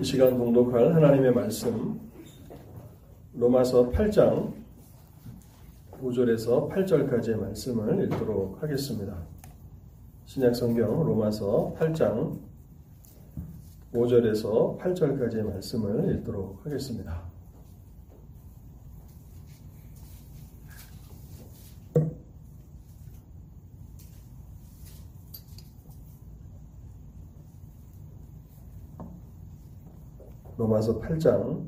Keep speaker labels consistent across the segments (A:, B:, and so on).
A: 이 시간 봉독할 하나님의 말씀 로마서 8장 5절에서 8절까지의 말씀을 읽도록 하겠습니다. 신약 성경 로마서 8장 5절에서 8절까지의 말씀을 읽도록 하겠습니다. 로마서 8장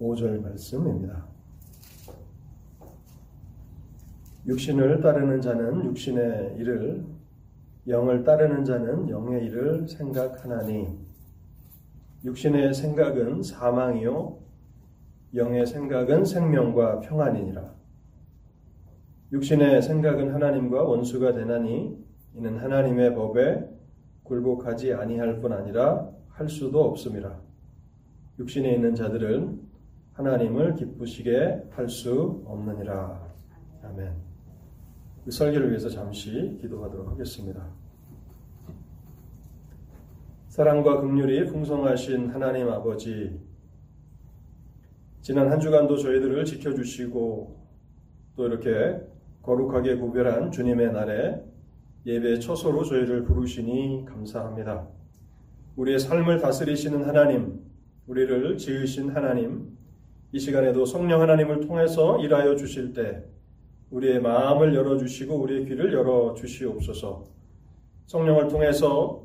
A: 5절 말씀입니다. 육신을 따르는 자는 육신의 일을, 영을 따르는 자는 영의 일을 생각하나니, 육신의 생각은 사망이요, 영의 생각은 생명과 평안이니라. 육신의 생각은 하나님과 원수가 되나니, 이는 하나님의 법에 굴복하지 아니할 뿐 아니라 할 수도 없습니다. 육신에 있는 자들은 하나님을 기쁘시게 할 수 없느니라. 아멘. 그 설교를 위해서 잠시 기도하도록 하겠습니다. 사랑과 긍휼이 풍성하신 하나님 아버지, 지난 한 주간도 저희들을 지켜주시고 또 이렇게 거룩하게 구별한 주님의 날에 예배 처소로 저희를 부르시니 감사합니다. 우리의 삶을 다스리시는 하나님, 우리를 지으신 하나님, 이 시간에도 성령 하나님을 통해서 일하여 주실 때 우리의 마음을 열어주시고 우리의 귀를 열어주시옵소서. 성령을 통해서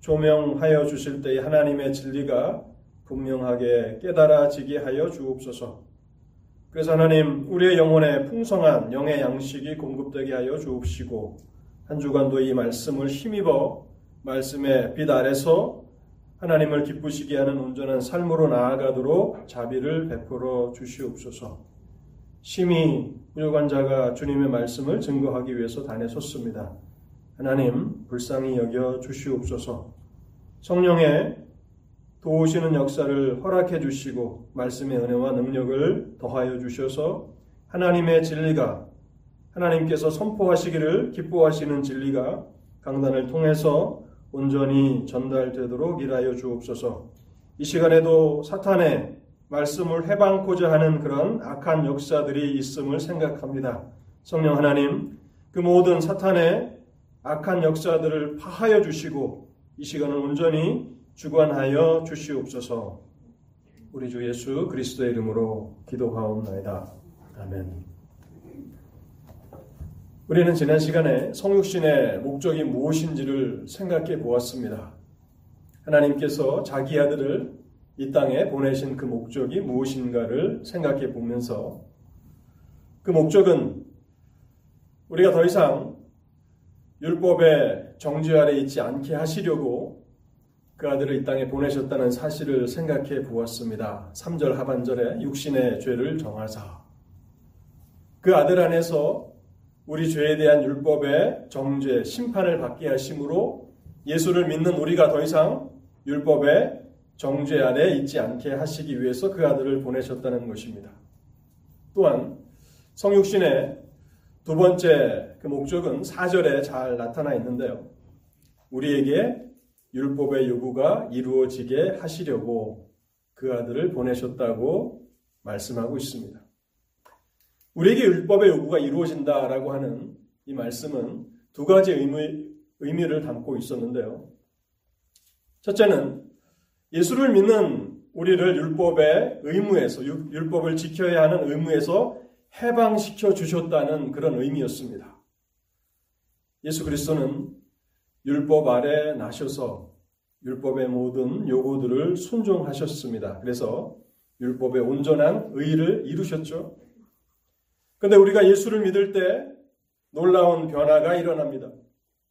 A: 조명하여 주실 때의 하나님의 진리가 분명하게 깨달아지게 하여 주옵소서. 그래서 하나님, 우리의 영혼에 풍성한 영의 양식이 공급되게 하여 주옵시고, 한 주간도 이 말씀을 힘입어 말씀의 빛 아래서 하나님을 기쁘시게 하는 온전한 삶으로 나아가도록 자비를 베풀어 주시옵소서. 심히 부족한 자가 주님의 말씀을 증거하기 위해서 단에 섰습니다. 하나님 불쌍히 여겨 주시옵소서. 성령의 도우시는 역사를 허락해 주시고 말씀의 은혜와 능력을 더하여 주셔서 하나님의 진리가 하나님께서 선포하시기를 기뻐하시는 진리가 강단을 통해서 온전히 전달되도록 일하여 주옵소서. 이 시간에도 사탄의 말씀을 해방코자 하는 그런 악한 역사들이 있음을 생각합니다. 성령 하나님, 그 모든 사탄의 악한 역사들을 파하여 주시고 이 시간을 온전히 주관하여 주시옵소서. 우리 주 예수 그리스도의 이름으로 기도하옵나이다. 아멘. 우리는 지난 시간에 성육신의 목적이 무엇인지를 생각해 보았습니다. 하나님께서 자기 아들을 이 땅에 보내신 그 목적이 무엇인가를 생각해 보면서 그 목적은 우리가 더 이상 율법의 정죄 아래 있지 않게 하시려고 그 아들을 이 땅에 보내셨다는 사실을 생각해 보았습니다. 3절 하반절에 육신의 죄를 정하사 그 아들 안에서 우리 죄에 대한 율법의 정죄, 심판을 받게 하심으로 예수를 믿는 우리가 더 이상 율법의 정죄 아래 있지 않게 하시기 위해서 그 아들을 보내셨다는 것입니다. 또한 성육신의 두 번째 그 목적은 4절에 잘 나타나 있는데요. 우리에게 율법의 요구가 이루어지게 하시려고 그 아들을 보내셨다고 말씀하고 있습니다. 우리에게 율법의 요구가 이루어진다라고 하는 이 말씀은 두 가지 의미, 의미를 담고 있었는데요. 첫째는 예수를 믿는 우리를 율법의 의무에서, 율법을 지켜야 하는 의무에서 해방시켜 주셨다는 그런 의미였습니다. 예수 그리스도는 율법 아래 나셔서 율법의 모든 요구들을 순종하셨습니다. 그래서 율법의 온전한 의를 이루셨죠. 근데 우리가 예수를 믿을 때 놀라운 변화가 일어납니다.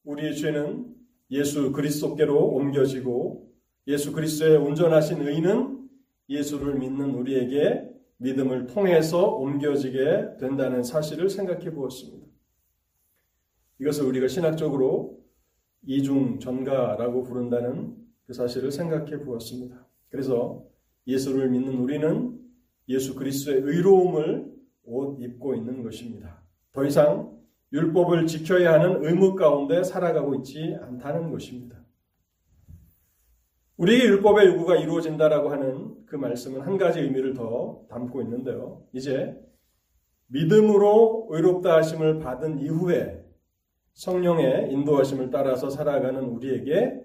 A: 우리의 죄는 예수 그리스도께로 옮겨지고 예수 그리스도의 온전하신 의는 예수를 믿는 우리에게 믿음을 통해서 옮겨지게 된다는 사실을 생각해 보았습니다. 이것을 우리가 신학적으로 이중 전가라고 부른다는 그 사실을 생각해 보았습니다. 그래서 예수를 믿는 우리는 예수 그리스도의 의로움을 옷 입고 있는 것입니다. 더 이상 율법을 지켜야 하는 의무 가운데 살아가고 있지 않다는 것입니다. 우리에게 율법의 요구가 이루어진다라고 하는 그 말씀은 한 가지 의미를 더 담고 있는데요. 이제 믿음으로 의롭다 하심을 받은 이후에 성령의 인도하심을 따라서 살아가는 우리에게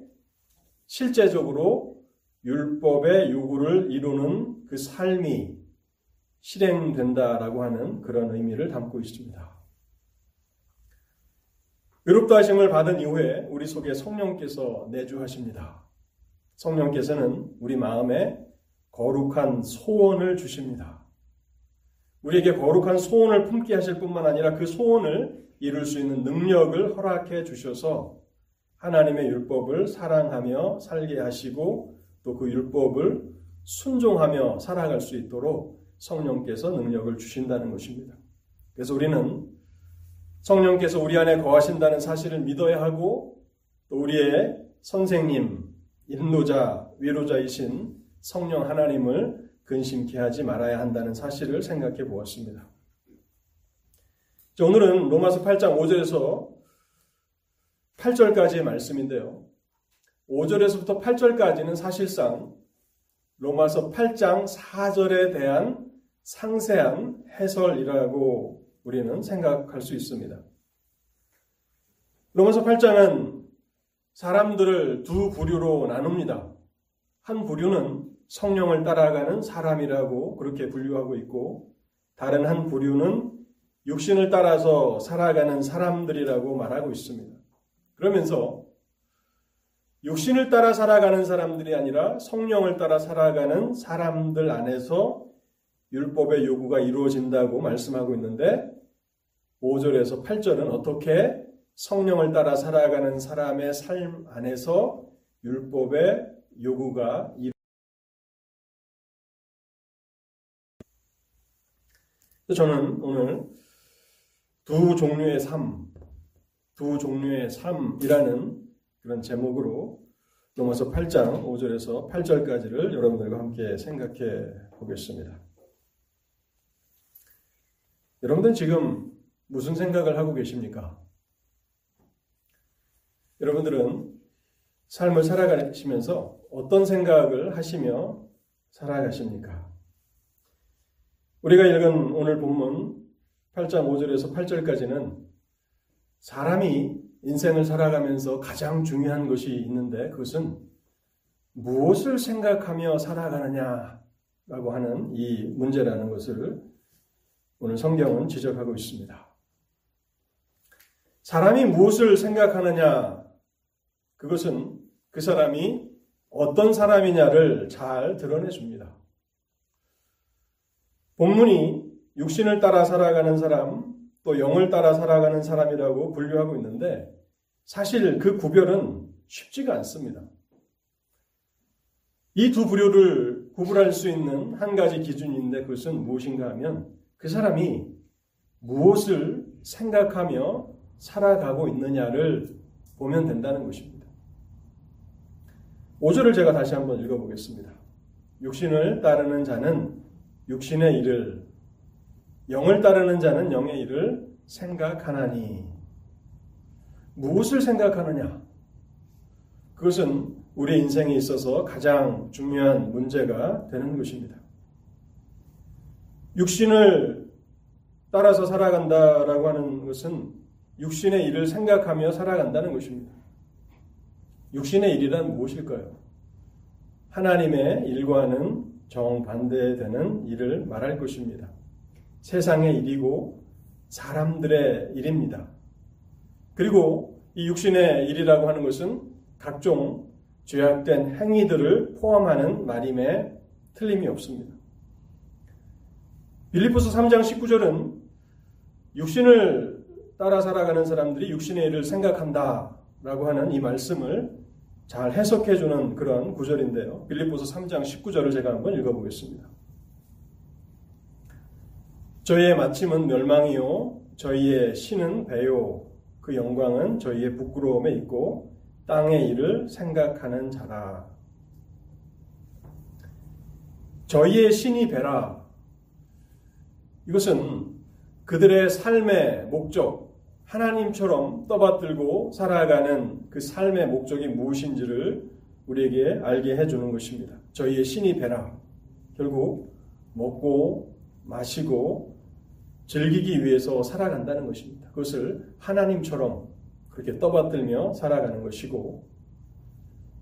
A: 실제적으로 율법의 요구를 이루는 그 삶이 실행된다라고 하는 그런 의미를 담고 있습니다. 의롭다 하심을 받은 이후에 우리 속에 성령께서 내주하십니다. 성령께서는 우리 마음에 거룩한 소원을 주십니다. 우리에게 거룩한 소원을 품게 하실 뿐만 아니라 그 소원을 이룰 수 있는 능력을 허락해 주셔서 하나님의 율법을 사랑하며 살게 하시고 또 그 율법을 순종하며 살아갈 수 있도록 성령께서 능력을 주신다는 것입니다. 그래서 우리는 성령께서 우리 안에 거하신다는 사실을 믿어야 하고 또 우리의 선생님, 인도자, 위로자이신 성령 하나님을 근심케 하지 말아야 한다는 사실을 생각해 보았습니다. 오늘은 로마서 8장 5절에서 8절까지의 말씀인데요. 5절에서부터 8절까지는 사실상 로마서 8장 4절에 대한 상세한 해설이라고 우리는 생각할 수 있습니다. 로마서 8장은 사람들을 두 부류로 나눕니다. 한 부류는 성령을 따라가는 사람이라고 그렇게 분류하고 있고, 다른 한 부류는 육신을 따라서 살아가는 사람들이라고 말하고 있습니다. 그러면서 육신을 따라 살아가는 사람들이 아니라 성령을 따라 살아가는 사람들 안에서 율법의 요구가 이루어진다고 말씀하고 있는데 5절에서 8절은 어떻게 성령을 따라 살아가는 사람의 삶 안에서 율법의 요구가 이루 저는 오늘 두 종류의 삶, 두 종류의 삶이라는 그런 제목으로 로마서 8장 5절에서 8절까지를 여러분들과 함께 생각해 보겠습니다. 여러분들 지금 무슨 생각을 하고 계십니까? 여러분들은 삶을 살아가시면서 어떤 생각을 하시며 살아가십니까? 우리가 읽은 오늘 본문 8장 5절에서 8절까지는 사람이 인생을 살아가면서 가장 중요한 것이 있는데 그것은 무엇을 생각하며 살아가느냐라고 하는 이 문제라는 것을 오늘 성경은 지적하고 있습니다. 사람이 무엇을 생각하느냐, 그것은 그 사람이 어떤 사람이냐를 잘 드러내 줍니다. 본문이 육신을 따라 살아가는 사람, 또 영을 따라 살아가는 사람이라고 분류하고 있는데 사실 그 구별은 쉽지가 않습니다. 이 두 부류를 구분할 수 있는 한 가지 기준인데 그것은 무엇인가 하면 그 사람이 무엇을 생각하며 살아가고 있느냐를 보면 된다는 것입니다. 5절을 제가 다시 한번 읽어보겠습니다. 육신을 따르는 자는 육신의 일을, 영을 따르는 자는 영의 일을 생각하나니. 무엇을 생각하느냐? 그것은 우리 인생에 있어서 가장 중요한 문제가 되는 것입니다. 육신을 따라서 살아간다라고 하는 것은 육신의 일을 생각하며 살아간다는 것입니다. 육신의 일이란 무엇일까요? 하나님의 일과는 정반대되는 일을 말할 것입니다. 세상의 일이고 사람들의 일입니다. 그리고 이 육신의 일이라고 하는 것은 각종 죄악된 행위들을 포함하는 말임에 틀림이 없습니다. 빌리포스 3장 19절은 육신을 따라 살아가는 사람들이 육신의 일을 생각한다 라고 하는 이 말씀을 잘 해석해 주는 그런 구절인데요. 빌립보서 3장 19절을 제가 한번 읽어 보겠습니다. 저희의 마침은 멸망이요 저희의 신은 배요 그 영광은 저희의 부끄러움에 있고 땅의 일을 생각하는 자라. 저희의 신이 배라. 이것은 그들의 삶의 목적, 하나님처럼 떠받들고 살아가는 그 삶의 목적이 무엇인지를 우리에게 알게 해주는 것입니다. 저희의 신이 배라. 결국 먹고 마시고 즐기기 위해서 살아간다는 것입니다. 그것을 하나님처럼 그렇게 떠받들며 살아가는 것이고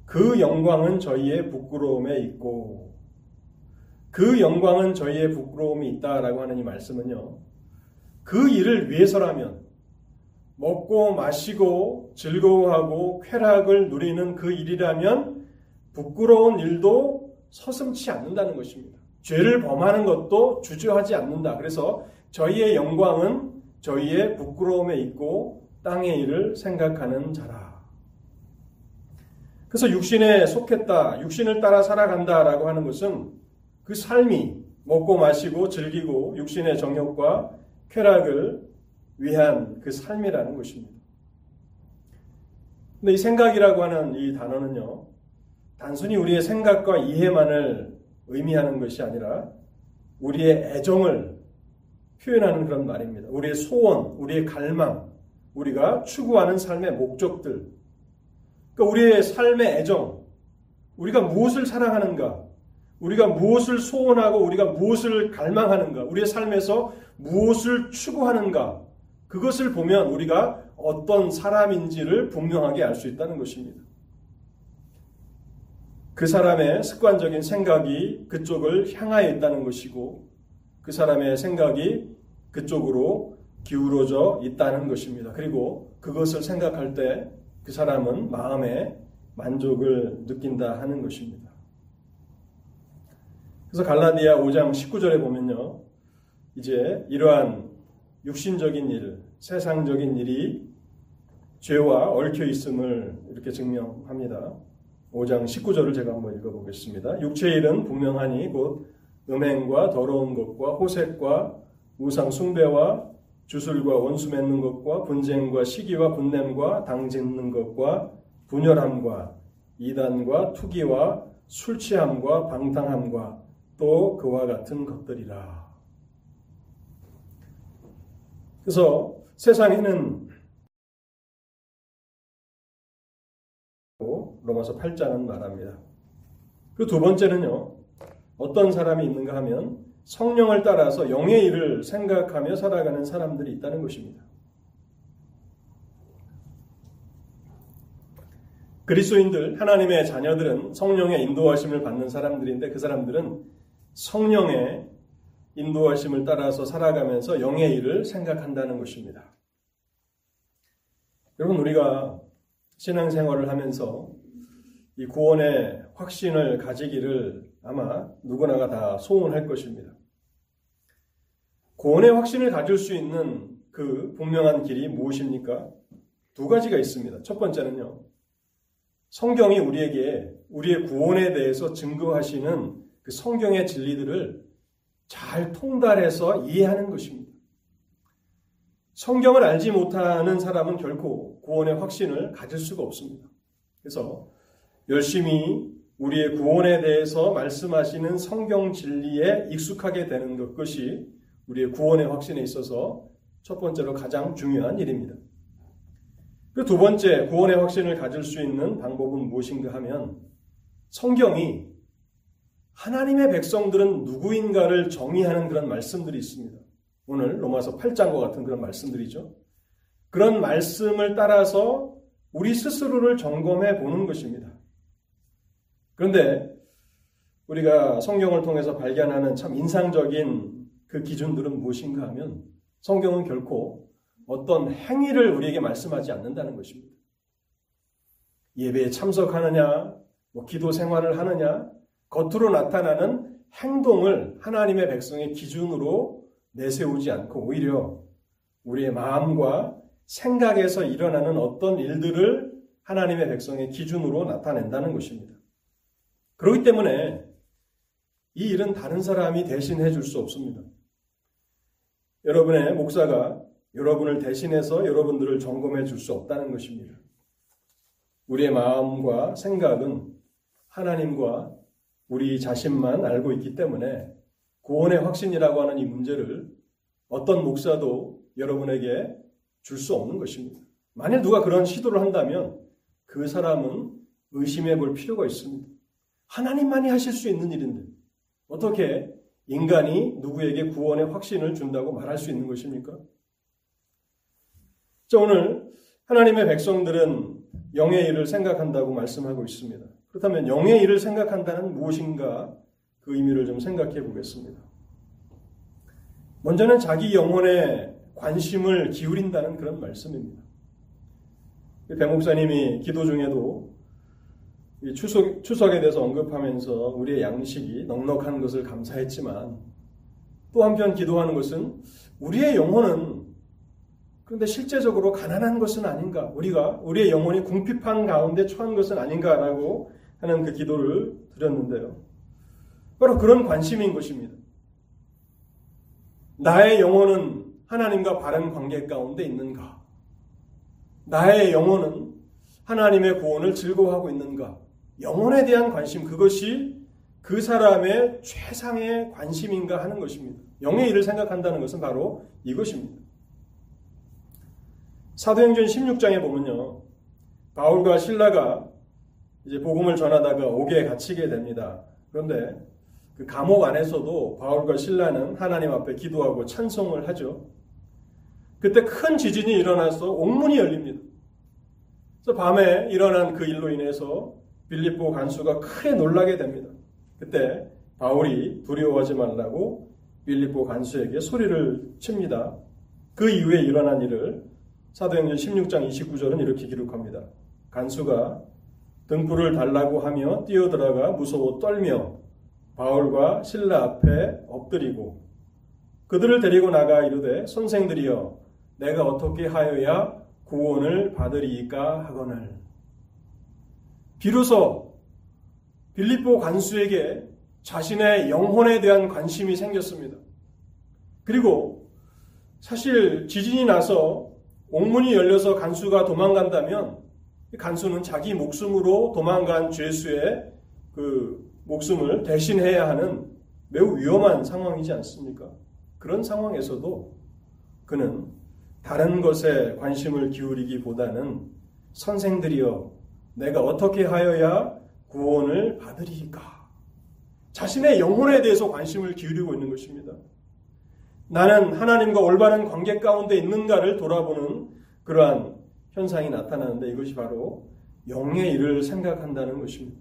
A: 그 영광은 저희의 부끄러움에 있고 그 영광은 저희의 부끄러움이 있다라고 하는 이 말씀은요. 그 일을 위해서라면 먹고 마시고 즐거워하고 쾌락을 누리는 그 일이라면 부끄러운 일도 서슴치 않는다는 것입니다. 죄를 범하는 것도 주저하지 않는다. 그래서 저희의 영광은 저희의 부끄러움에 있고 땅의 일을 생각하는 자라. 그래서 육신에 속했다, 육신을 따라 살아간다라고 하는 것은 그 삶이 먹고 마시고 즐기고 육신의 정욕과 쾌락을 위한 그 삶이라는 것입니다. 근데 이 생각이라고 하는 이 단어는요, 단순히 우리의 생각과 이해만을 의미하는 것이 아니라 우리의 애정을 표현하는 그런 말입니다. 우리의 소원, 우리의 갈망, 우리가 추구하는 삶의 목적들, 그러니까 우리의 삶의 애정, 우리가 무엇을 사랑하는가, 우리가 무엇을 소원하고 우리가 무엇을 갈망하는가, 우리의 삶에서 무엇을 추구하는가, 그것을 보면 우리가 어떤 사람인지를 분명하게 알 수 있다는 것입니다. 그 사람의 습관적인 생각이 그쪽을 향하여 있다는 것이고 그 사람의 생각이 그쪽으로 기울어져 있다는 것입니다. 그리고 그것을 생각할 때 그 사람은 마음에 만족을 느낀다 하는 것입니다. 그래서 갈라디아 5장 19절에 보면요. 이제 이러한 육신적인 일, 세상적인 일이 죄와 얽혀 있음을 이렇게 증명합니다. 5장 19절을 제가 한번 읽어보겠습니다. 육체의 일은 분명하니 곧 음행과 더러운 것과 호색과 우상 숭배와 주술과 원수 맺는 것과 분쟁과 시기와 분냄과 당짓는 것과 분열함과 이단과 투기와 술 취함과 방탕함과 또 그와 같은 것들이라. 그래서 세상에는 로마서 8장은 말합니다. 그 두 번째는요. 어떤 사람이 있는가 하면 성령을 따라서 영의 일을 생각하며 살아가는 사람들이 있다는 것입니다. 그리스도인들, 하나님의 자녀들은 성령의 인도하심을 받는 사람들인데 그 사람들은 성령의 인도하심을 따라서 살아가면서 영의 일을 생각한다는 것입니다. 여러분, 우리가 신앙생활을 하면서 이 구원의 확신을 가지기를 아마 누구나가 다 소원할 것입니다. 구원의 확신을 가질 수 있는 그 분명한 길이 무엇입니까? 두 가지가 있습니다. 첫 번째는요. 성경이 우리에게 우리의 구원에 대해서 증거하시는 그 성경의 진리들을 잘 통달해서 이해하는 것입니다. 성경을 알지 못하는 사람은 결코 구원의 확신을 가질 수가 없습니다. 그래서 열심히 우리의 구원에 대해서 말씀하시는 성경 진리에 익숙하게 되는 것이 우리의 구원의 확신에 있어서 첫 번째로 가장 중요한 일입니다. 그두 번째 구원의 확신을 가질 수 있는 방법은 무엇인가 하면 성경이 하나님의 백성들은 누구인가를 정의하는 그런 말씀들이 있습니다. 오늘 로마서 8장과 같은 그런 말씀들이죠. 그런 말씀을 따라서 우리 스스로를 점검해 보는 것입니다. 그런데 우리가 성경을 통해서 발견하는 참 인상적인 그 기준들은 무엇인가 하면 성경은 결코 어떤 행위를 우리에게 말씀하지 않는다는 것입니다. 예배에 참석하느냐, 뭐 기도 생활을 하느냐, 겉으로 나타나는 행동을 하나님의 백성의 기준으로 내세우지 않고 오히려 우리의 마음과 생각에서 일어나는 어떤 일들을 하나님의 백성의 기준으로 나타낸다는 것입니다. 그렇기 때문에 이 일은 다른 사람이 대신해 줄 수 없습니다. 여러분의 목사가 여러분을 대신해서 여러분들을 점검해 줄 수 없다는 것입니다. 우리의 마음과 생각은 하나님과 우리 자신만 알고 있기 때문에 구원의 확신이라고 하는 이 문제를 어떤 목사도 여러분에게 줄 수 없는 것입니다. 만일 누가 그런 시도를 한다면 그 사람은 의심해 볼 필요가 있습니다. 하나님만이 하실 수 있는 일인데 어떻게 인간이 누구에게 구원의 확신을 준다고 말할 수 있는 것입니까? 자, 오늘 하나님의 백성들은 영의 일을 생각한다고 말씀하고 있습니다. 그렇다면 영의 일을 생각한다는 무엇인가 그 의미를 좀 생각해 보겠습니다. 먼저는 자기 영혼에 관심을 기울인다는 그런 말씀입니다. 배 목사님이 기도 중에도 추석, 추석에 대해서 언급하면서 우리의 양식이 넉넉한 것을 감사했지만 또 한편 기도하는 것은 우리의 영혼은 그런데 실제적으로 가난한 것은 아닌가? 우리가 우리의 영혼이 궁핍한 가운데 처한 것은 아닌가라고 하는 그 기도를 드렸는데요. 바로 그런 관심인 것입니다. 나의 영혼은 하나님과 바른 관계 가운데 있는가? 나의 영혼은 하나님의 구원을 즐거워하고 있는가? 영혼에 대한 관심, 그것이 그 사람의 최상의 관심인가 하는 것입니다. 영의 일을 생각한다는 것은 바로 이것입니다. 사도행전 16장에 보면요. 바울과 신라가 이제 복음을 전하다가 옥에 갇히게 됩니다. 그런데 그 감옥 안에서도 바울과 신라는 하나님 앞에 기도하고 찬송을 하죠. 그때 큰 지진이 일어나서 옥문이 열립니다. 그래서 밤에 일어난 그 일로 인해서 빌립보 간수가 크게 놀라게 됩니다. 그때 바울이 두려워하지 말라고 빌립보 간수에게 소리를 칩니다. 그 이후에 일어난 일을 사도행전 16장 29절은 이렇게 기록합니다. 간수가 등불을 달라고 하며 뛰어들어가 무서워 떨며 바울과 신라 앞에 엎드리고 그들을 데리고 나가 이르되 선생들이여 내가 어떻게 하여야 구원을 받으리이까 하거늘 비로소 빌립보 관수에게 자신의 영혼에 대한 관심이 생겼습니다. 그리고 사실 지진이 나서 옥문이 열려서 간수가 도망간다면 간수는 자기 목숨으로 도망간 죄수의 그 목숨을 대신해야 하는 매우 위험한 상황이지 않습니까? 그런 상황에서도 그는 다른 것에 관심을 기울이기보다는 선생들이여 내가 어떻게 하여야 구원을 받으리까? 자신의 영혼에 대해서 관심을 기울이고 있는 것입니다. 나는 하나님과 올바른 관계 가운데 있는가를 돌아보는 그러한 현상이 나타나는데 이것이 바로 영의 일을 생각한다는 것입니다.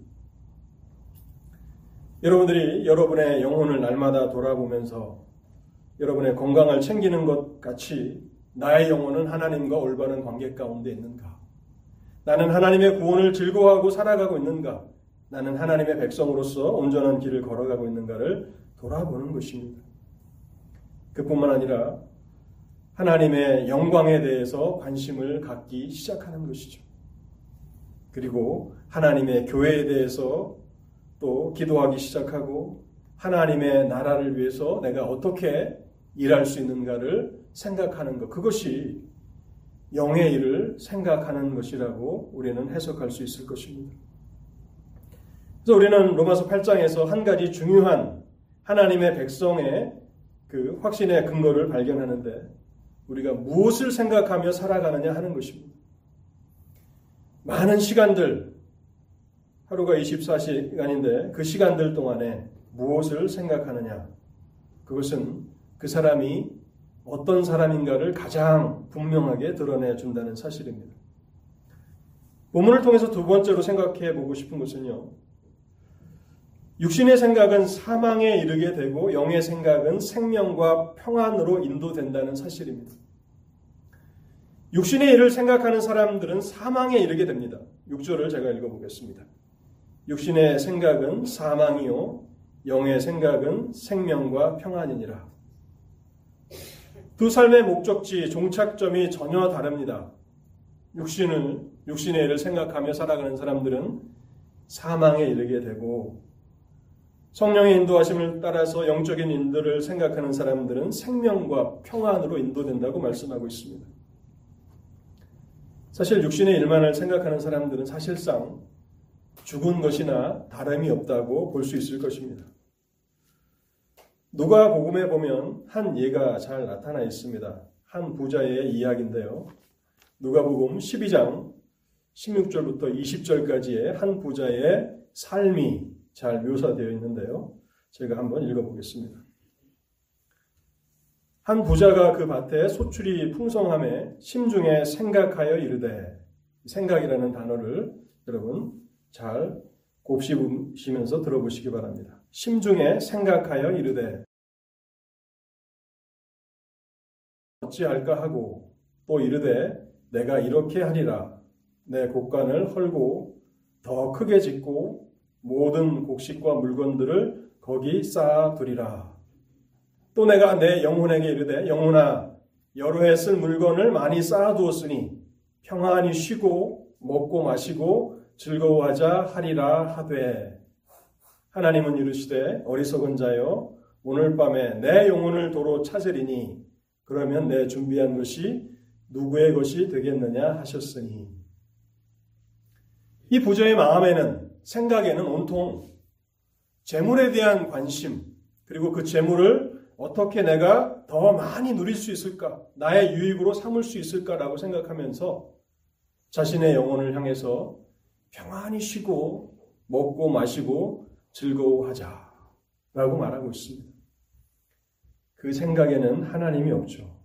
A: 여러분들이 여러분의 영혼을 날마다 돌아보면서 여러분의 건강을 챙기는 것 같이 나의 영혼은 하나님과 올바른 관계 가운데 있는가? 나는 하나님의 구원을 즐거워하고 살아가고 있는가? 나는 하나님의 백성으로서 온전한 길을 걸어가고 있는가를 돌아보는 것입니다. 그뿐만 아니라 하나님의 영광에 대해서 관심을 갖기 시작하는 것이죠. 그리고 하나님의 교회에 대해서 또 기도하기 시작하고 하나님의 나라를 위해서 내가 어떻게 일할 수 있는가를 생각하는 것. 그것이 영의 일을 생각하는 것이라고 우리는 해석할 수 있을 것입니다. 그래서 우리는 로마서 8장에서 한 가지 중요한 하나님의 백성의 그 확신의 근거를 발견하는데 우리가 무엇을 생각하며 살아가느냐 하는 것입니다. 많은 시간들, 하루가 24시간인데 그 시간들 동안에 무엇을 생각하느냐. 그것은 그 사람이 어떤 사람인가를 가장 분명하게 드러내 준다는 사실입니다. 본문을 통해서 두 번째로 생각해 보고 싶은 것은요. 육신의 생각은 사망에 이르게 되고 영의 생각은 생명과 평안으로 인도된다는 사실입니다. 육신의 일을 생각하는 사람들은 사망에 이르게 됩니다. 6절을 제가 읽어보겠습니다. 육신의 생각은 사망이요, 영의 생각은 생명과 평안이니라. 두 삶의 목적지, 종착점이 전혀 다릅니다. 육신을, 육신의 일을 생각하며 살아가는 사람들은 사망에 이르게 되고, 성령의 인도하심을 따라서 영적인 인도를 생각하는 사람들은 생명과 평안으로 인도된다고 말씀하고 있습니다. 사실 육신의 일만을 생각하는 사람들은 사실상 죽은 것이나 다름이 없다고 볼 수 있을 것입니다. 누가 복음에 보면 한 예가 잘 나타나 있습니다. 한 부자의 이야기인데요. 누가 복음 12장 16절부터 20절까지의 한 부자의 삶이 잘 묘사되어 있는데요. 제가 한번 읽어보겠습니다. 한 부자가 그 밭에 소출이 풍성함에 심중에 생각하여 이르되 생각이라는 단어를 여러분 잘 곱씹으시면서 들어보시기 바랍니다. 심중에 생각하여 이르되 어찌할까 하고 또 이르되 내가 이렇게 하리라 내 곡간을 헐고 더 크게 짓고 모든 곡식과 물건들을 거기 쌓아두리라. 또 내가 내 영혼에게 이르되 영혼아 여러 해 쓸 물건을 많이 쌓아두었으니 평안히 쉬고 먹고 마시고 즐거워하자 하리라 하되 하나님은 이르시되 어리석은 자여 오늘 밤에 내 영혼을 도로 찾으리니 그러면 내 준비한 것이 누구의 것이 되겠느냐 하셨으니 이 부자의 마음에는 생각에는 온통 재물에 대한 관심 그리고 그 재물을 어떻게 내가 더 많이 누릴 수 있을까 나의 유익으로 삼을 수 있을까라고 생각하면서 자신의 영혼을 향해서 평안히 쉬고 먹고 마시고 즐거워하자 라고 말하고 있습니다. 그 생각에는 하나님이 없죠.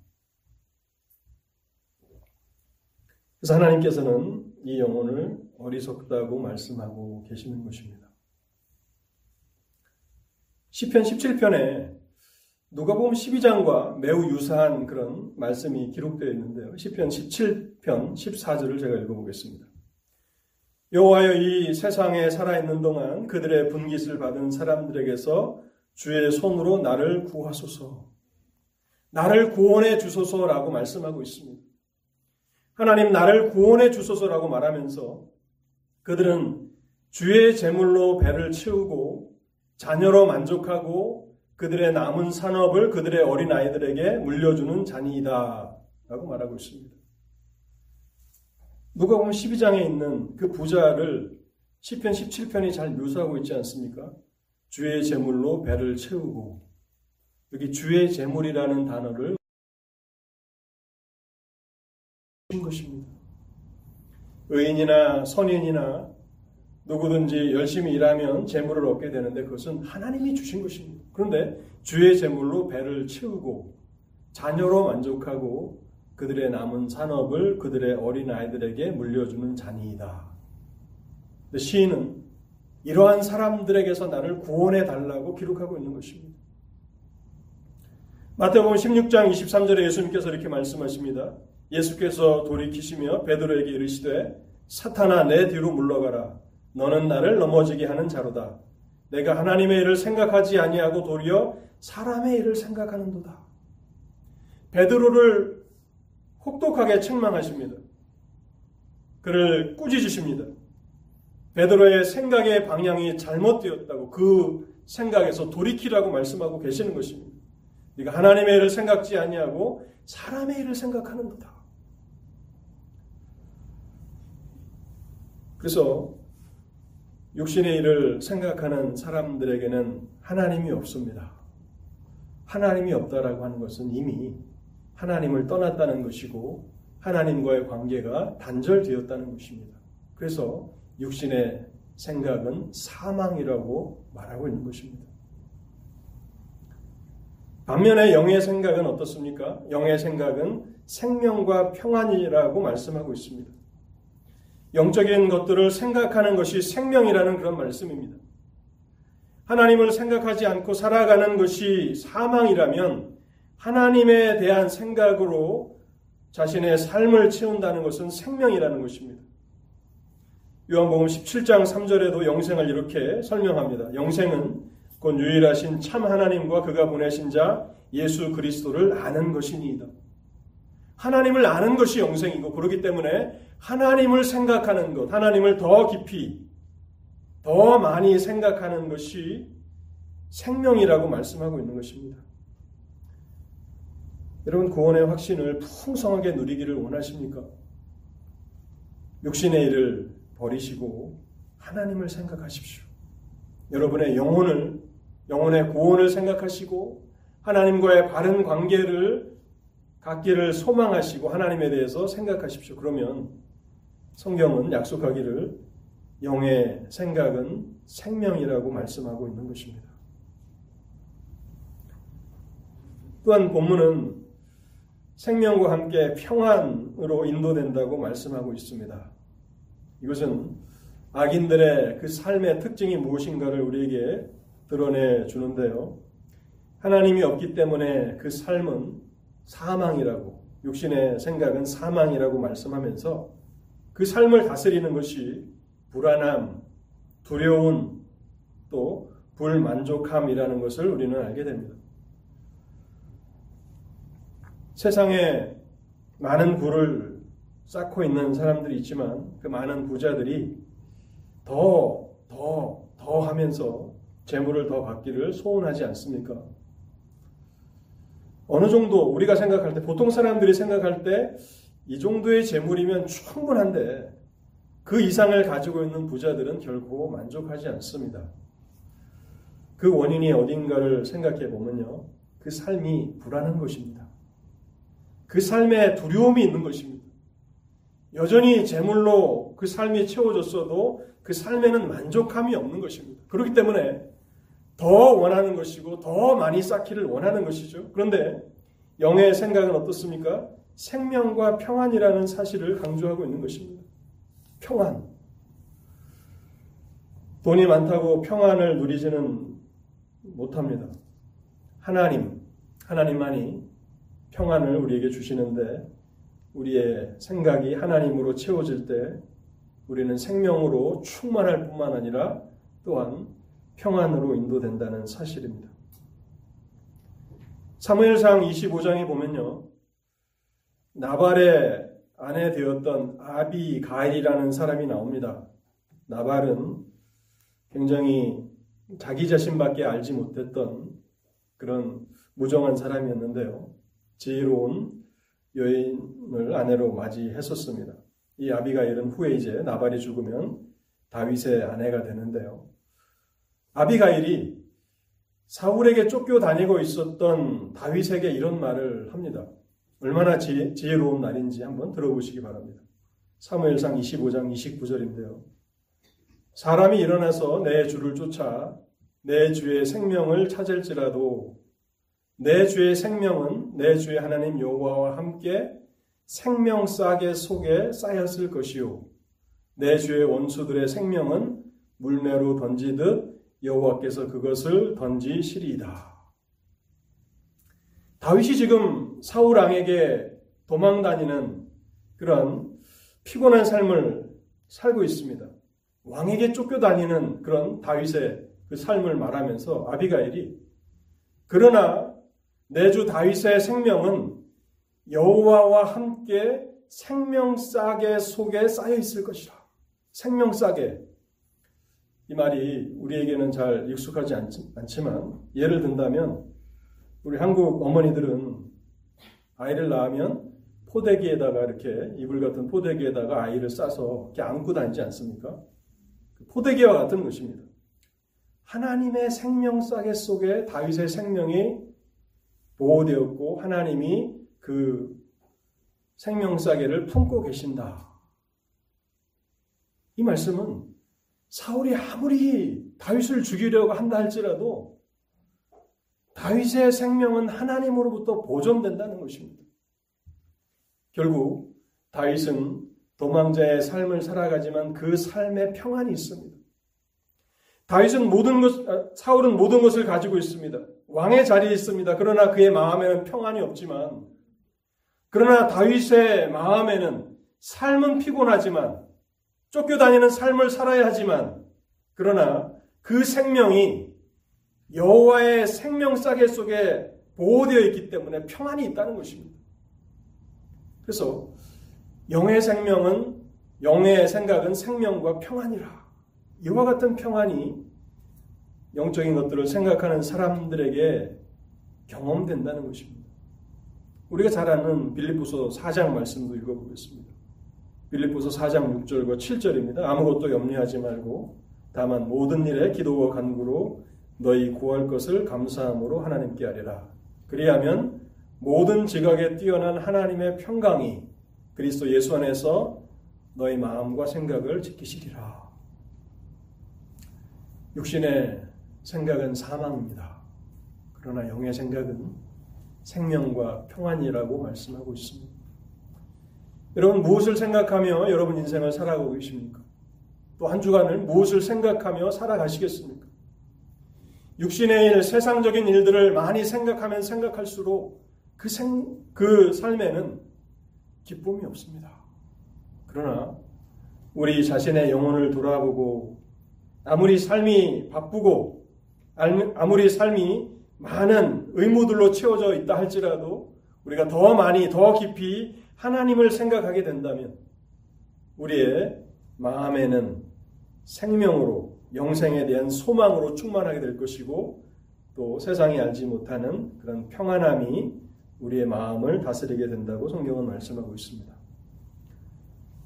A: 그래서 하나님께서는 이 영혼을 어리석다고 말씀하고 계시는 것입니다. 시편 17편에 누가 보면 12장과 매우 유사한 그런 말씀이 기록되어 있는데요. 시편 17편 14절을 제가 읽어보겠습니다. 여호와여 이 세상에 살아있는 동안 그들의 분깃을 받은 사람들에게서 주의 손으로 나를 구하소서. 나를 구원해 주소서라고 말씀하고 있습니다. 하나님 나를 구원해 주소서라고 말하면서 그들은 주의 제물로 배를 채우고 자녀로 만족하고 그들의 남은 산업을 그들의 어린 아이들에게 물려주는 잔이다. 라고 말하고 있습니다. 누가 보면 12장에 있는 그 부자를 10편 17편이 잘 묘사하고 있지 않습니까? 주의 제물로 배를 채우고 여기 주의 제물이라는 단어를 것입니다. 의인이나 선인이나 누구든지 열심히 일하면 재물을 얻게 되는데 그것은 하나님이 주신 것입니다. 그런데 주의 재물로 배를 채우고 자녀로 만족하고 그들의 남은 산업을 그들의 어린 아이들에게 물려주는 잔이다. 시인은 이러한 사람들에게서 나를 구원해 달라고 기록하고 있는 것입니다. 마태복음 16장 23절에 예수님께서 이렇게 말씀하십니다. 예수께서 돌이키시며 베드로에게 이르시되 사탄아 내 뒤로 물러가라. 너는 나를 넘어지게 하는 자로다. 내가 하나님의 일을 생각하지 아니하고 도리어 사람의 일을 생각하는도다. 베드로를 혹독하게 책망하십니다. 그를 꾸짖으십니다. 베드로의 생각의 방향이 잘못되었다고 그 생각에서 돌이키라고 말씀하고 계시는 것입니다 네가 하나님의 일을 생각지 아니하고 사람의 일을 생각하는도다 그래서 육신의 일을 생각하는 사람들에게는 하나님이 없습니다. 하나님이 없다라고 하는 것은 이미 하나님을 떠났다는 것이고 하나님과의 관계가 단절되었다는 것입니다. 그래서 육신의 생각은 사망이라고 말하고 있는 것입니다. 반면에 영의 생각은 어떻습니까? 영의 생각은 생명과 평안이라고 말씀하고 있습니다. 영적인 것들을 생각하는 것이 생명이라는 그런 말씀입니다. 하나님을 생각하지 않고 살아가는 것이 사망이라면 하나님에 대한 생각으로 자신의 삶을 채운다는 것은 생명이라는 것입니다. 요한복음 17장 3절에도 영생을 이렇게 설명합니다. 영생은 곧 유일하신 참 하나님과 그가 보내신 자 예수 그리스도를 아는 것이니이다. 하나님을 아는 것이 영생이고 그렇기 때문에 하나님을 생각하는 것, 하나님을 더 깊이, 더 많이 생각하는 것이 생명이라고 말씀하고 있는 것입니다. 여러분, 구원의 확신을 풍성하게 누리기를 원하십니까? 육신의 일을 버리시고 하나님을 생각하십시오. 여러분의 영혼을, 영혼의 구원을 생각하시고 하나님과의 바른 관계를 갖기를 소망하시고 하나님에 대해서 생각하십시오. 그러면 성경은 약속하기를 영의 생각은 생명이라고 말씀하고 있는 것입니다. 또한 본문은 생명과 함께 평안으로 인도된다고 말씀하고 있습니다. 이것은 악인들의 그 삶의 특징이 무엇인가를 우리에게 드러내 주는데요. 하나님이 없기 때문에 그 삶은 사망이라고, 육신의 생각은 사망이라고 말씀하면서 그 삶을 다스리는 것이 불안함, 두려움, 또 불만족함이라는 것을 우리는 알게 됩니다. 세상에 많은 부를 쌓고 있는 사람들이 있지만 그 많은 부자들이 더, 더, 더 하면서 재물을 더 받기를 소원하지 않습니까? 어느 정도 우리가 생각할 때, 보통 사람들이 생각할 때 이 정도의 재물이면 충분한데 그 이상을 가지고 있는 부자들은 결코 만족하지 않습니다. 그 원인이 어딘가를 생각해 보면요. 그 삶이 불안한 것입니다. 그 삶에 두려움이 있는 것입니다. 여전히 재물로 그 삶이 채워졌어도 그 삶에는 만족함이 없는 것입니다. 그렇기 때문에 더 원하는 것이고 더 많이 쌓기를 원하는 것이죠. 그런데 영의 생각은 어떻습니까? 생명과 평안이라는 사실을 강조하고 있는 것입니다. 평안. 돈이 많다고 평안을 누리지는 못합니다. 하나님, 하나님만이 평안을 우리에게 주시는데 우리의 생각이 하나님으로 채워질 때 우리는 생명으로 충만할 뿐만 아니라 또한 평안으로 인도된다는 사실입니다. 사무엘상 25장에 보면요. 나발의 아내 되었던 아비 가일이라는 사람이 나옵니다. 나발은 굉장히 자기 자신밖에 알지 못했던 그런 무정한 사람이었는데요. 지혜로운 여인을 아내로 맞이했었습니다. 이 아비가일은 후에 이제 나발이 죽으면 다윗의 아내가 되는데요. 아비가일이 사울에게 쫓겨 다니고 있었던 다윗에게 이런 말을 합니다. 얼마나 지혜, 지혜로운 말인지 한번 들어보시기 바랍니다. 사무엘상 25장 29절인데요. 사람이 일어나서 내 주를 쫓아 내 주의 생명을 찾을지라도 내 주의 생명은 내 주의 하나님 여호와와 함께 생명 싸게 속에 쌓였을 것이요 내 주의 원수들의 생명은 물매로 던지듯 여호와께서 그것을 던지시리이다. 다윗이 지금 사울 왕에게 도망 다니는 그런 피곤한 삶을 살고 있습니다. 왕에게 쫓겨 다니는 그런 다윗의 그 삶을 말하면서 아비가일이 그러나 내 주 다윗의 생명은 여호와와 함께 생명 싸게 속에 쌓여 있을 것이라. 생명 싸게. 이 말이 우리에게는 잘 익숙하지 않지만 예를 든다면 우리 한국 어머니들은 아이를 낳으면 포대기에다가 이렇게 이불 같은 포대기에다가 아이를 싸서 이렇게 안고 다니지 않습니까? 그 포대기와 같은 것입니다. 하나님의 생명 싸게 속에 다윗의 생명이 보호되었고 하나님이 그 생명사계를 품고 계신다. 이 말씀은 사울이 아무리 다윗을 죽이려고 한다 할지라도 다윗의 생명은 하나님으로부터 보존된다는 것입니다. 결국 다윗은 도망자의 삶을 살아가지만 그 삶에 평안이 있습니다. 다윗은 모든 것, 아, 사울은 모든 것을 가지고 있습니다. 왕의 자리에 있습니다. 그러나 그의 마음에는 평안이 없지만, 그러나 다윗의 마음에는 삶은 피곤하지만, 쫓겨다니는 삶을 살아야 하지만, 그러나 그 생명이 여호와의 생명 싸개 속에 보호되어 있기 때문에 평안이 있다는 것입니다. 그래서 영의 생명은 영의 생각은 생명과 평안이라. 이와 같은 평안이 영적인 것들을 생각하는 사람들에게 경험된다는 것입니다. 우리가 잘 아는 빌립보서 4장 말씀도 읽어보겠습니다. 빌립보서 4장 6절과 7절입니다. 아무것도 염려하지 말고 다만 모든 일에 기도와 간구로 너희 구할 것을 감사함으로 하나님께 하리라. 그리하면 모든 지각에 뛰어난 하나님의 평강이 그리스도 예수 안에서 너희 마음과 생각을 지키시리라. 육신의 생각은 사망입니다. 그러나 영의 생각은 생명과 평안이라고 말씀하고 있습니다. 여러분 무엇을 생각하며 여러분 인생을 살아가고 계십니까? 또 한 주간을 무엇을 생각하며 살아가시겠습니까? 육신의 일, 세상적인 일들을 많이 생각하면 생각할수록 그, 생, 그 삶에는 기쁨이 없습니다. 그러나 우리 자신의 영혼을 돌아보고 아무리 삶이 바쁘고 아무리 삶이 많은 의무들로 채워져 있다 할지라도 우리가 더 많이 더 깊이 하나님을 생각하게 된다면 우리의 마음에는 생명으로 영생에 대한 소망으로 충만하게 될 것이고 또 세상이 알지 못하는 그런 평안함이 우리의 마음을 다스리게 된다고 성경은 말씀하고 있습니다.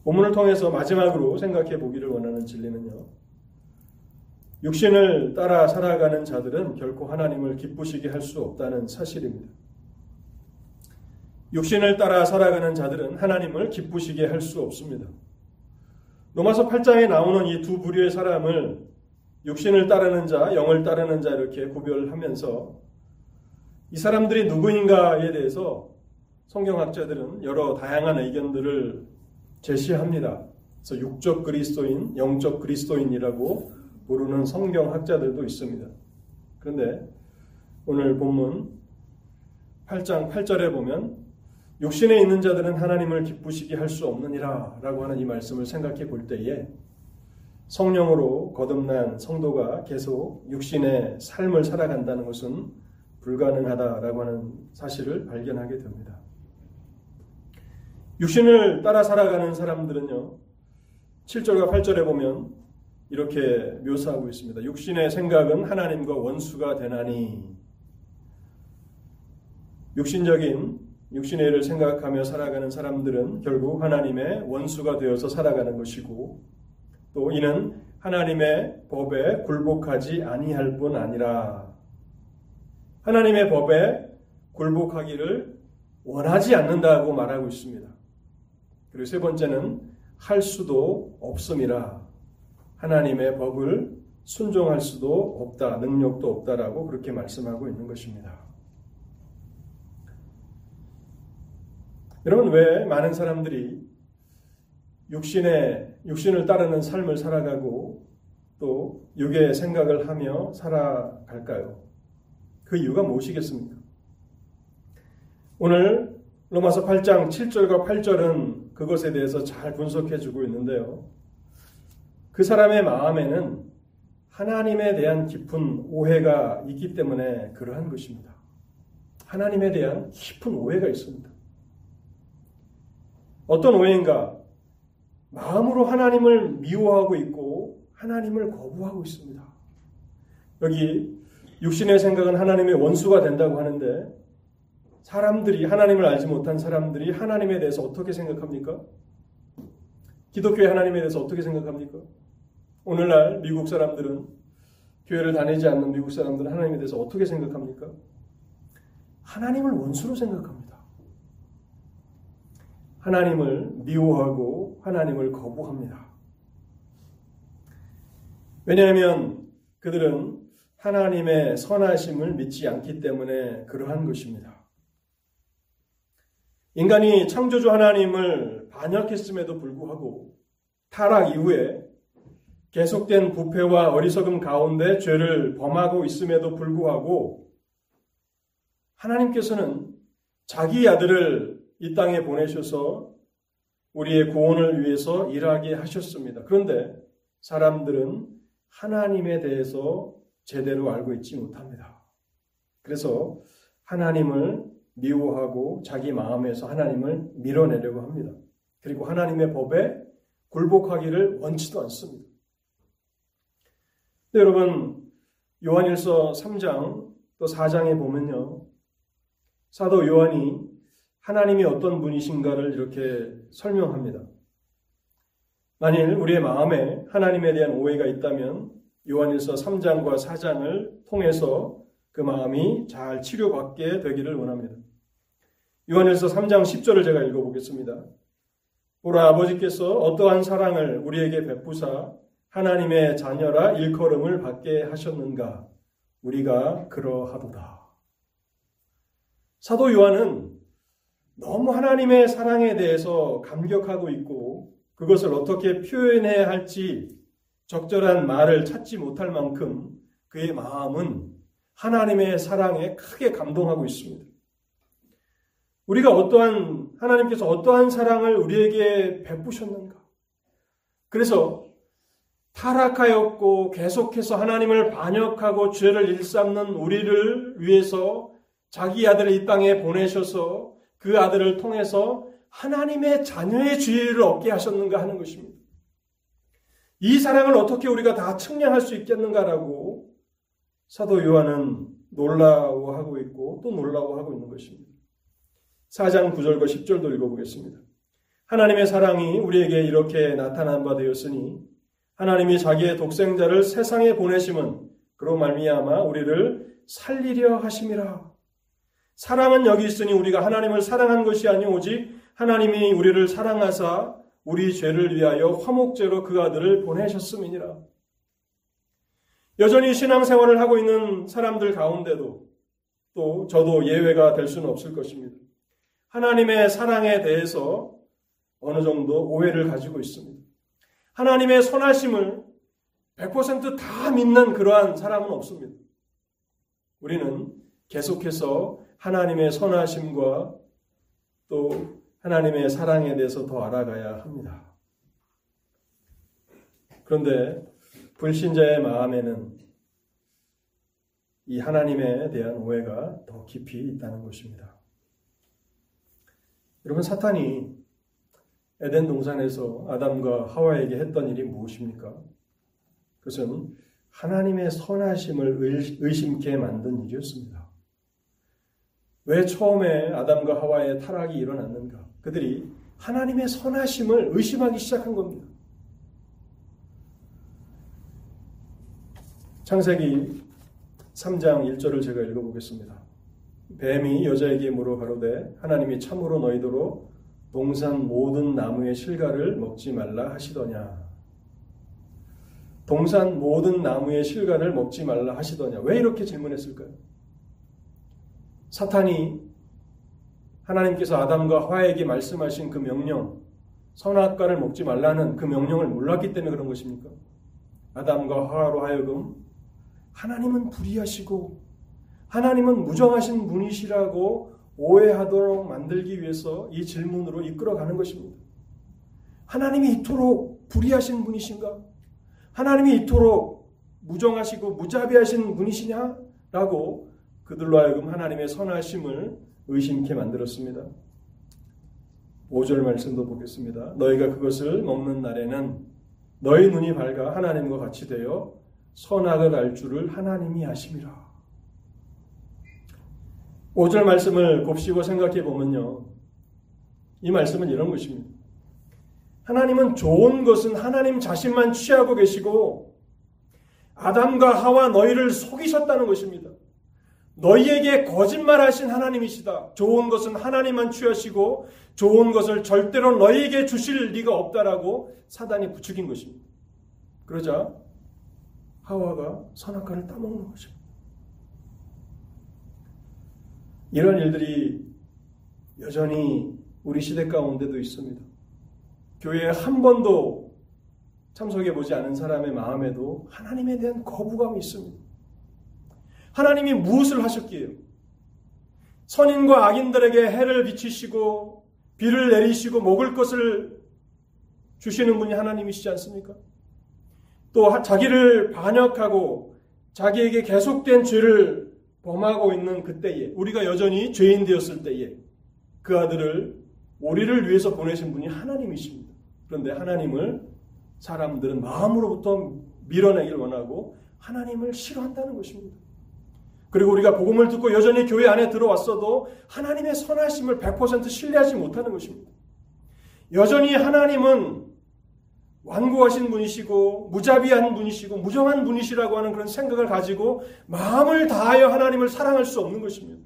A: 본문을 통해서 마지막으로 생각해 보기를 원하는 진리는요. 육신을 따라 살아가는 자들은 결코 하나님을 기쁘시게 할 수 없다는 사실입니다. 육신을 따라 살아가는 자들은 하나님을 기쁘시게 할 수 없습니다. 로마서 8장에 나오는 이 두 부류의 사람을 육신을 따르는 자, 영을 따르는 자 이렇게 구별하면서 이 사람들이 누구인가에 대해서 성경학자들은 여러 다양한 의견들을 제시합니다. 그래서 육적 그리스도인, 영적 그리스도인이라고 부르는 성경학자들도 있습니다. 그런데 오늘 본문 8장 8절에 보면 육신에 있는 자들은 하나님을 기쁘시게 할 수 없느니라 라고 하는 이 말씀을 생각해 볼 때에 성령으로 거듭난 성도가 계속 육신의 삶을 살아간다는 것은 불가능하다라고 하는 사실을 발견하게 됩니다. 육신을 따라 살아가는 사람들은요, 7절과 8절에 보면 이렇게 묘사하고 있습니다. 육신의 생각은 하나님과 원수가 되나니, 육신적인 육신의 일을 생각하며 살아가는 사람들은 결국 하나님의 원수가 되어서 살아가는 것이고 또 이는 하나님의 법에 굴복하지 아니할 뿐 아니라 하나님의 법에 굴복하기를 원하지 않는다고 말하고 있습니다. 그리고 세 번째는 할 수도 없음이라 하나님의 법을 순종할 수도 없다, 능력도 없다라고 그렇게 말씀하고 있는 것입니다. 여러분 왜 많은 사람들이 육신의 육신을 따르는 삶을 살아가고 또 육의 생각을 하며 살아갈까요? 그 이유가 무엇이겠습니까? 오늘 로마서 8장 7절과 8절은 그것에 대해서 잘 분석해 주고 있는데요. 그 사람의 마음에는 하나님에 대한 깊은 오해가 있기 때문에 그러한 것입니다. 하나님에 대한 깊은 오해가 있습니다. 어떤 오해인가? 마음으로 하나님을 미워하고 있고 하나님을 거부하고 있습니다. 여기 육신의 생각은 하나님의 원수가 된다고 하는데 사람들이 하나님을 알지 못한 사람들이 하나님에 대해서 어떻게 생각합니까? 기독교의 하나님에 대해서 어떻게 생각합니까? 오늘날 미국 사람들은 교회를 다니지 않는 미국 사람들은 하나님에 대해서 어떻게 생각합니까? 하나님을 원수로 생각합니다. 하나님을 미워하고 하나님을 거부합니다. 왜냐하면 그들은 하나님의 선하심을 믿지 않기 때문에 그러한 것입니다. 인간이 창조주 하나님을 반역했음에도 불구하고 타락 이후에 계속된 부패와 어리석음 가운데 죄를 범하고 있음에도 불구하고 하나님께서는 자기 아들을 이 땅에 보내셔서 우리의 구원을 위해서 일하게 하셨습니다. 그런데 사람들은 하나님에 대해서 제대로 알고 있지 못합니다. 그래서 하나님을 미워하고 자기 마음에서 하나님을 밀어내려고 합니다. 그리고 하나님의 법에 굴복하기를 원치도 않습니다. 여러분, 요한일서 3장 또 4장에 보면요. 사도 요한이 하나님이 어떤 분이신가를 이렇게 설명합니다. 만일 우리의 마음에 하나님에 대한 오해가 있다면 요한일서 3장과 4장을 통해서 그 마음이 잘 치료받게 되기를 원합니다. 요한일서 3장 10절을 제가 읽어보겠습니다. 보라 아버지께서 어떠한 사랑을 우리에게 베푸사 하나님의 자녀라 일컬음을 받게 하셨는가? 우리가 그러하도다. 사도 요한은 너무 하나님의 사랑에 대해서 감격하고 있고 그것을 어떻게 표현해야 할지 적절한 말을 찾지 못할 만큼 그의 마음은 하나님의 사랑에 크게 감동하고 있습니다. 우리가 어떠한, 하나님께서 어떠한 사랑을 우리에게 베푸셨는가? 그래서 타락하였고 계속해서 하나님을 반역하고 죄를 일삼는 우리를 위해서 자기 아들을 이 땅에 보내셔서 그 아들을 통해서 하나님의 자녀의 지혜를 얻게 하셨는가 하는 것입니다. 이 사랑을 어떻게 우리가 다 측량할 수 있겠는가라고 사도 요한은 놀라워하고 있고 또 놀라워하고 있는 것입니다. 4장 9절과 10절도 읽어보겠습니다. 하나님의 사랑이 우리에게 이렇게 나타난 바 되었으니 하나님이 자기의 독생자를 세상에 보내심은 그로 말미암아 우리를 살리려 하심이라. 사랑은 여기 있으니 우리가 하나님을 사랑한 것이 아니 오직 하나님이 우리를 사랑하사 우리 죄를 위하여 화목제로 그 아들을 보내셨음이니라. 여전히 신앙생활을 하고 있는 사람들 가운데도 또 저도 예외가 될 수는 없을 것입니다. 하나님의 사랑에 대해서 어느 정도 오해를 가지고 있습니다. 하나님의 선하심을 100%다 믿는 그러한 사람은 없습니다. 우리는 계속해서 하나님의 선하심과 또 하나님의 사랑에 대해서 더 알아가야 합니다. 그런데 불신자의 마음에는 이 하나님에 대한 오해가 더 깊이 있다는 것입니다. 여러분, 사탄이 에덴 동산에서 아담과 하와에게 했던 일이 무엇입니까? 그것은 하나님의 선하심을 의심케 만든 일이었습니다. 왜 처음에 아담과 하와의 타락이 일어났는가? 그들이 하나님의 선하심을 의심하기 시작한 겁니다. 창세기 3장 1절을 제가 읽어보겠습니다. 뱀이 여자에게 물어 가로되 하나님이 참으로 너희더러 동산 모든 나무의 실과를 먹지 말라 하시더냐. 동산 모든 나무의 실과를 먹지 말라 하시더냐. 왜 이렇게 질문했을까요? 사탄이 하나님께서 아담과 화에게 말씀하신 그 명령, 선악과를 먹지 말라는 그 명령을 몰랐기 때문에 그런 것입니까? 아담과 하와로 하여금 하나님은 불의하시고 하나님은 무정하신 분이시라고 오해하도록 만들기 위해서 이 질문으로 이끌어가는 것입니다. 하나님이 이토록 불의하신 분이신가? 하나님이 이토록 무정하시고 무자비하신 분이시냐? 라고 그들로 하여금 하나님의 선하심을 의심케 만들었습니다. 5절 말씀도 보겠습니다. 너희가 그것을 먹는 날에는 너희 눈이 밝아 하나님과 같이 되어 선악을 알 줄을 하나님이 아심이라. 5절 말씀을 곱씹어 생각해 보면요. 이 말씀은 이런 것입니다. 하나님은 좋은 것은 하나님 자신만 취하고 계시고 아담과 하와 너희를 속이셨다는 것입니다. 너희에게 거짓말하신 하나님이시다. 좋은 것은 하나님만 취하시고 좋은 것을 절대로 너희에게 주실 리가 없다라고 사단이 부추긴 것입니다. 그러자 하와가 선악과를 따먹는 것입니다. 이런 일들이 여전히 우리 시대 가운데도 있습니다. 교회에 한 번도 참석해 보지 않은 사람의 마음에도 하나님에 대한 거부감이 있습니다. 하나님이 무엇을 하셨기에요? 선인과 악인들에게 해를 비치시고 비를 내리시고 먹을 것을 주시는 분이 하나님이시지 않습니까? 또 자기를 반역하고 자기에게 계속된 죄를 범하고 있는 그때에 우리가 여전히 죄인 되었을 때에 그 아들을 우리를 위해서 보내신 분이 하나님이십니다. 그런데 하나님을 사람들은 마음으로부터 밀어내길 원하고 하나님을 싫어한다는 것입니다. 그리고 우리가 복음을 듣고 여전히 교회 안에 들어왔어도 하나님의 선하심을 100% 신뢰하지 못하는 것입니다. 여전히 하나님은 완고하신 분이시고 무자비한 분이시고 무정한 분이시라고 하는 그런 생각을 가지고 마음을 다하여 하나님을 사랑할 수 없는 것입니다.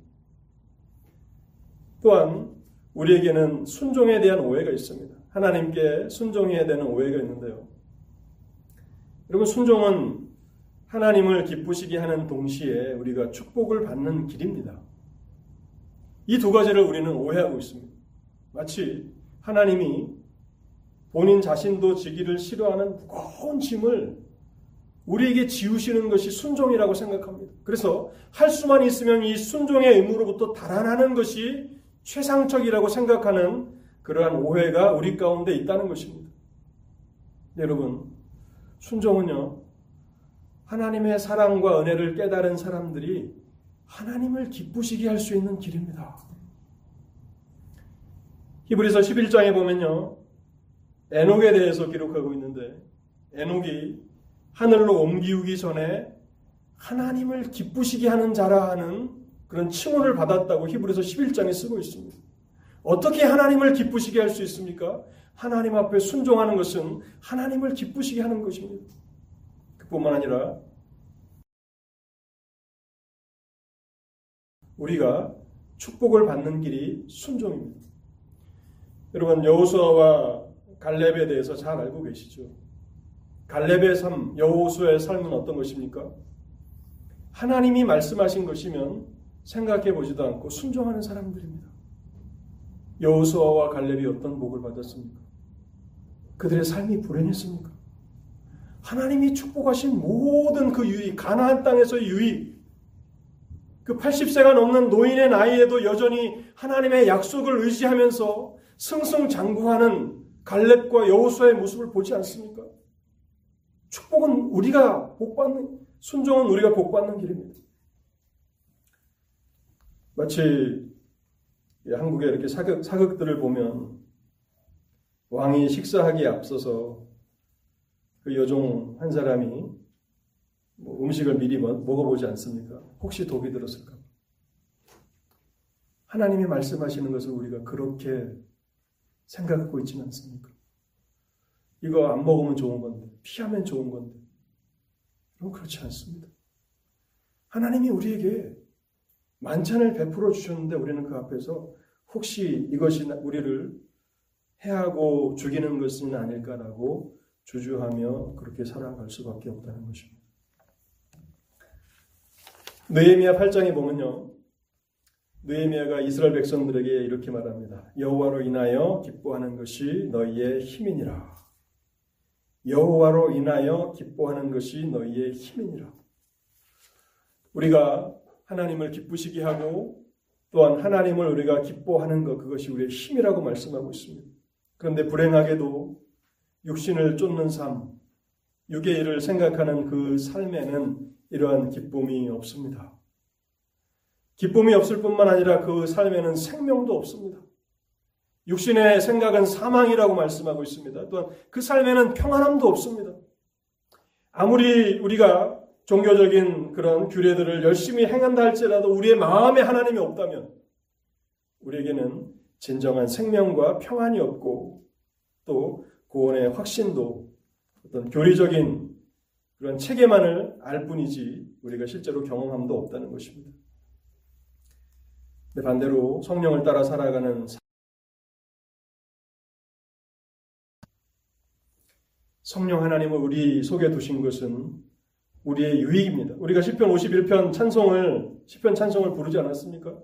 A: 또한 우리에게는 순종에 대한 오해가 있습니다. 하나님께 순종해야 되는 오해가 있는데요. 여러분, 순종은 하나님을 기쁘시게 하는 동시에 우리가 축복을 받는 길입니다. 이 두 가지를 우리는 오해하고 있습니다. 마치 하나님이 본인 자신도 지기를 싫어하는 무거운 짐을 우리에게 지우시는 것이 순종이라고 생각합니다. 그래서 할 수만 있으면 이 순종의 의무로부터 달아나는 것이 최상적이라고 생각하는 그러한 오해가 우리 가운데 있다는 것입니다. 여러분, 순종은요, 하나님의 사랑과 은혜를 깨달은 사람들이 하나님을 기쁘시게 할 수 있는 길입니다. 히브리서 11장에 보면요. 에녹에 대해서 기록하고 있는데 에녹이 하늘로 옮기우기 전에 하나님을 기쁘시게 하는 자라 하는 그런 칭호를 받았다고 히브리서 11장에 쓰고 있습니다. 어떻게 하나님을 기쁘시게 할 수 있습니까? 하나님 앞에 순종하는 것은 하나님을 기쁘시게 하는 것입니다. 그뿐만 아니라 우리가 축복을 받는 길이 순종입니다. 여러분 여호수아와 갈렙에 대해서 잘 알고 계시죠? 갈렙의 삶, 여호수의 삶은 어떤 것입니까? 하나님이 말씀하신 것이면 생각해 보지도 않고 순종하는 사람들입니다. 여호수아와 갈렙이 어떤 복을 받았습니까? 그들의 삶이 불행했습니까? 하나님이 축복하신 모든 그 유익, 가나안 땅에서의 유익, 그 80세가 넘는 노인의 나이에도 여전히 하나님의 약속을 의지하면서 승승장구하는 갈렙과 여호수아의 모습을 보지 않습니까? 축복은 우리가 복받는 순종은 우리가 복받는 길입니다. 마치 한국의 이렇게 사극, 사극들을 보면 왕이 식사하기에 앞서서 그 여종 한 사람이 뭐 음식을 미리 먹어보지 않습니까? 혹시 독이 들었을까? 하나님이 말씀하시는 것을 우리가 그렇게 생각하고 있지는 않습니까? 이거 안 먹으면 좋은 건데, 피하면 좋은 건데. 그럼 그렇지 않습니다. 하나님이 우리에게 만찬을 베풀어 주셨는데 우리는 그 앞에서 혹시 이것이 우리를 해하고 죽이는 것은 아닐까라고 주저하며 그렇게 살아갈 수밖에 없다는 것입니다. 느헤미야 8장에 보면요. 느헤미야가 이스라엘 백성들에게 이렇게 말합니다. 여호와로 인하여 기뻐하는 것이 너희의 힘이니라. 여호와로 인하여 기뻐하는 것이 너희의 힘이니라. 우리가 하나님을 기쁘시게 하고 또한 하나님을 우리가 기뻐하는 것 그것이 우리의 힘이라고 말씀하고 있습니다. 그런데 불행하게도 육신을 쫓는 삶, 육의 일을 생각하는 그 삶에는 이러한 기쁨이 없습니다. 기쁨이 없을 뿐만 아니라 그 삶에는 생명도 없습니다. 육신의 생각은 사망이라고 말씀하고 있습니다. 또한 그 삶에는 평안함도 없습니다. 아무리 우리가 종교적인 그런 규례들을 열심히 행한다 할지라도 우리의 마음에 하나님이 없다면 우리에게는 진정한 생명과 평안이 없고 또 구원의 확신도 어떤 교리적인 그런 체계만을 알 뿐이지 우리가 실제로 경험함도 없다는 것입니다. 반대로 성령을 따라 살아가는 성령 하나님을 우리 속에 두신 것은 우리의 유익입니다. 우리가 시편 51편 찬송을 시편 찬송을 부르지 않았습니까?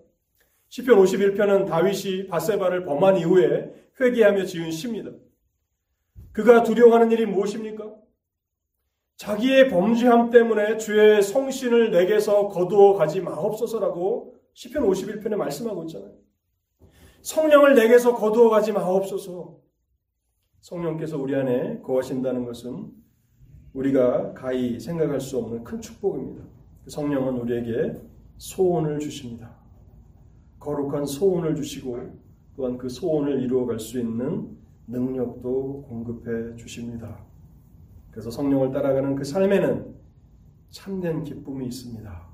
A: 시편 51편은 다윗이 바세바를 범한 이후에 회개하며 지은 시입니다. 그가 두려워하는 일이 무엇입니까? 자기의 범죄함 때문에 주의 성신을 내게서 거두어 가지 마옵소서라고 시편 51편에 말씀하고 있잖아요. 성령을 내게서 거두어 가지 마옵소서. 성령께서 우리 안에 거하신다는 것은 우리가 가히 생각할 수 없는 큰 축복입니다. 성령은 우리에게 소원을 주십니다. 거룩한 소원을 주시고 또한 그 소원을 이루어갈 수 있는 능력도 공급해 주십니다. 그래서 성령을 따라가는 그 삶에는 참된 기쁨이 있습니다.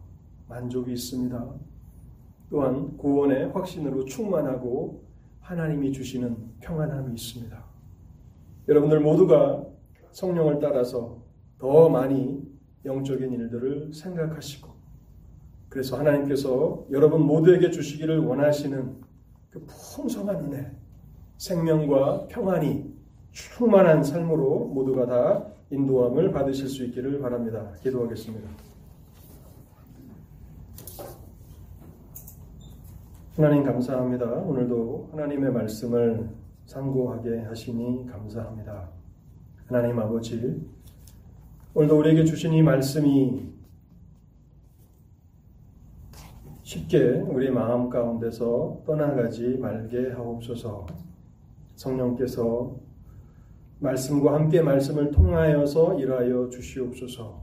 A: 만족이 있습니다. 또한 구원의 확신으로 충만하고 하나님이 주시는 평안함이 있습니다. 여러분들 모두가 성령을 따라서 더 많이 영적인 일들을 생각하시고 그래서 하나님께서 여러분 모두에게 주시기를 원하시는 그 풍성한 은혜, 생명과 평안이 충만한 삶으로 모두가 다 인도함을 받으실 수 있기를 바랍니다. 기도하겠습니다. 하나님 감사합니다. 오늘도 하나님의 말씀을 상고하게 하시니 감사합니다. 하나님 아버지, 오늘도 우리에게 주신 이 말씀이 쉽게 우리 마음 가운데서 떠나가지 말게 하옵소서. 성령께서 말씀과 함께 말씀을 통하여서 일하여 주시옵소서.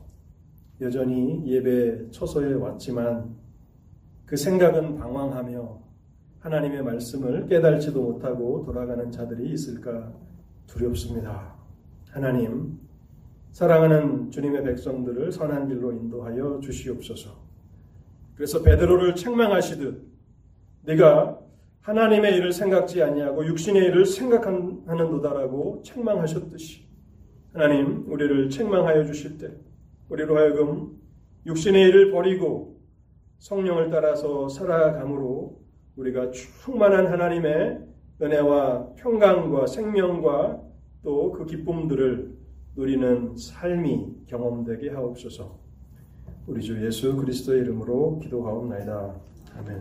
A: 여전히 예배 처소에 왔지만 그 생각은 방황하며 하나님의 말씀을 깨달지도 못하고 돌아가는 자들이 있을까 두렵습니다. 하나님, 사랑하는 주님의 백성들을 선한 길로 인도하여 주시옵소서. 그래서 베드로를 책망하시듯 네가 하나님의 일을 생각지 아니하고 육신의 일을 생각하는도다라고 책망하셨듯이 하나님 우리를 책망하여 주실 때 우리로 하여금 육신의 일을 버리고 성령을 따라서 살아감으로 우리가 충만한 하나님의 은혜와 평강과 생명과 또 그 기쁨들을 누리는 삶이 경험되게 하옵소서. 우리 주 예수 그리스도의 이름으로 기도하옵나이다. 아멘.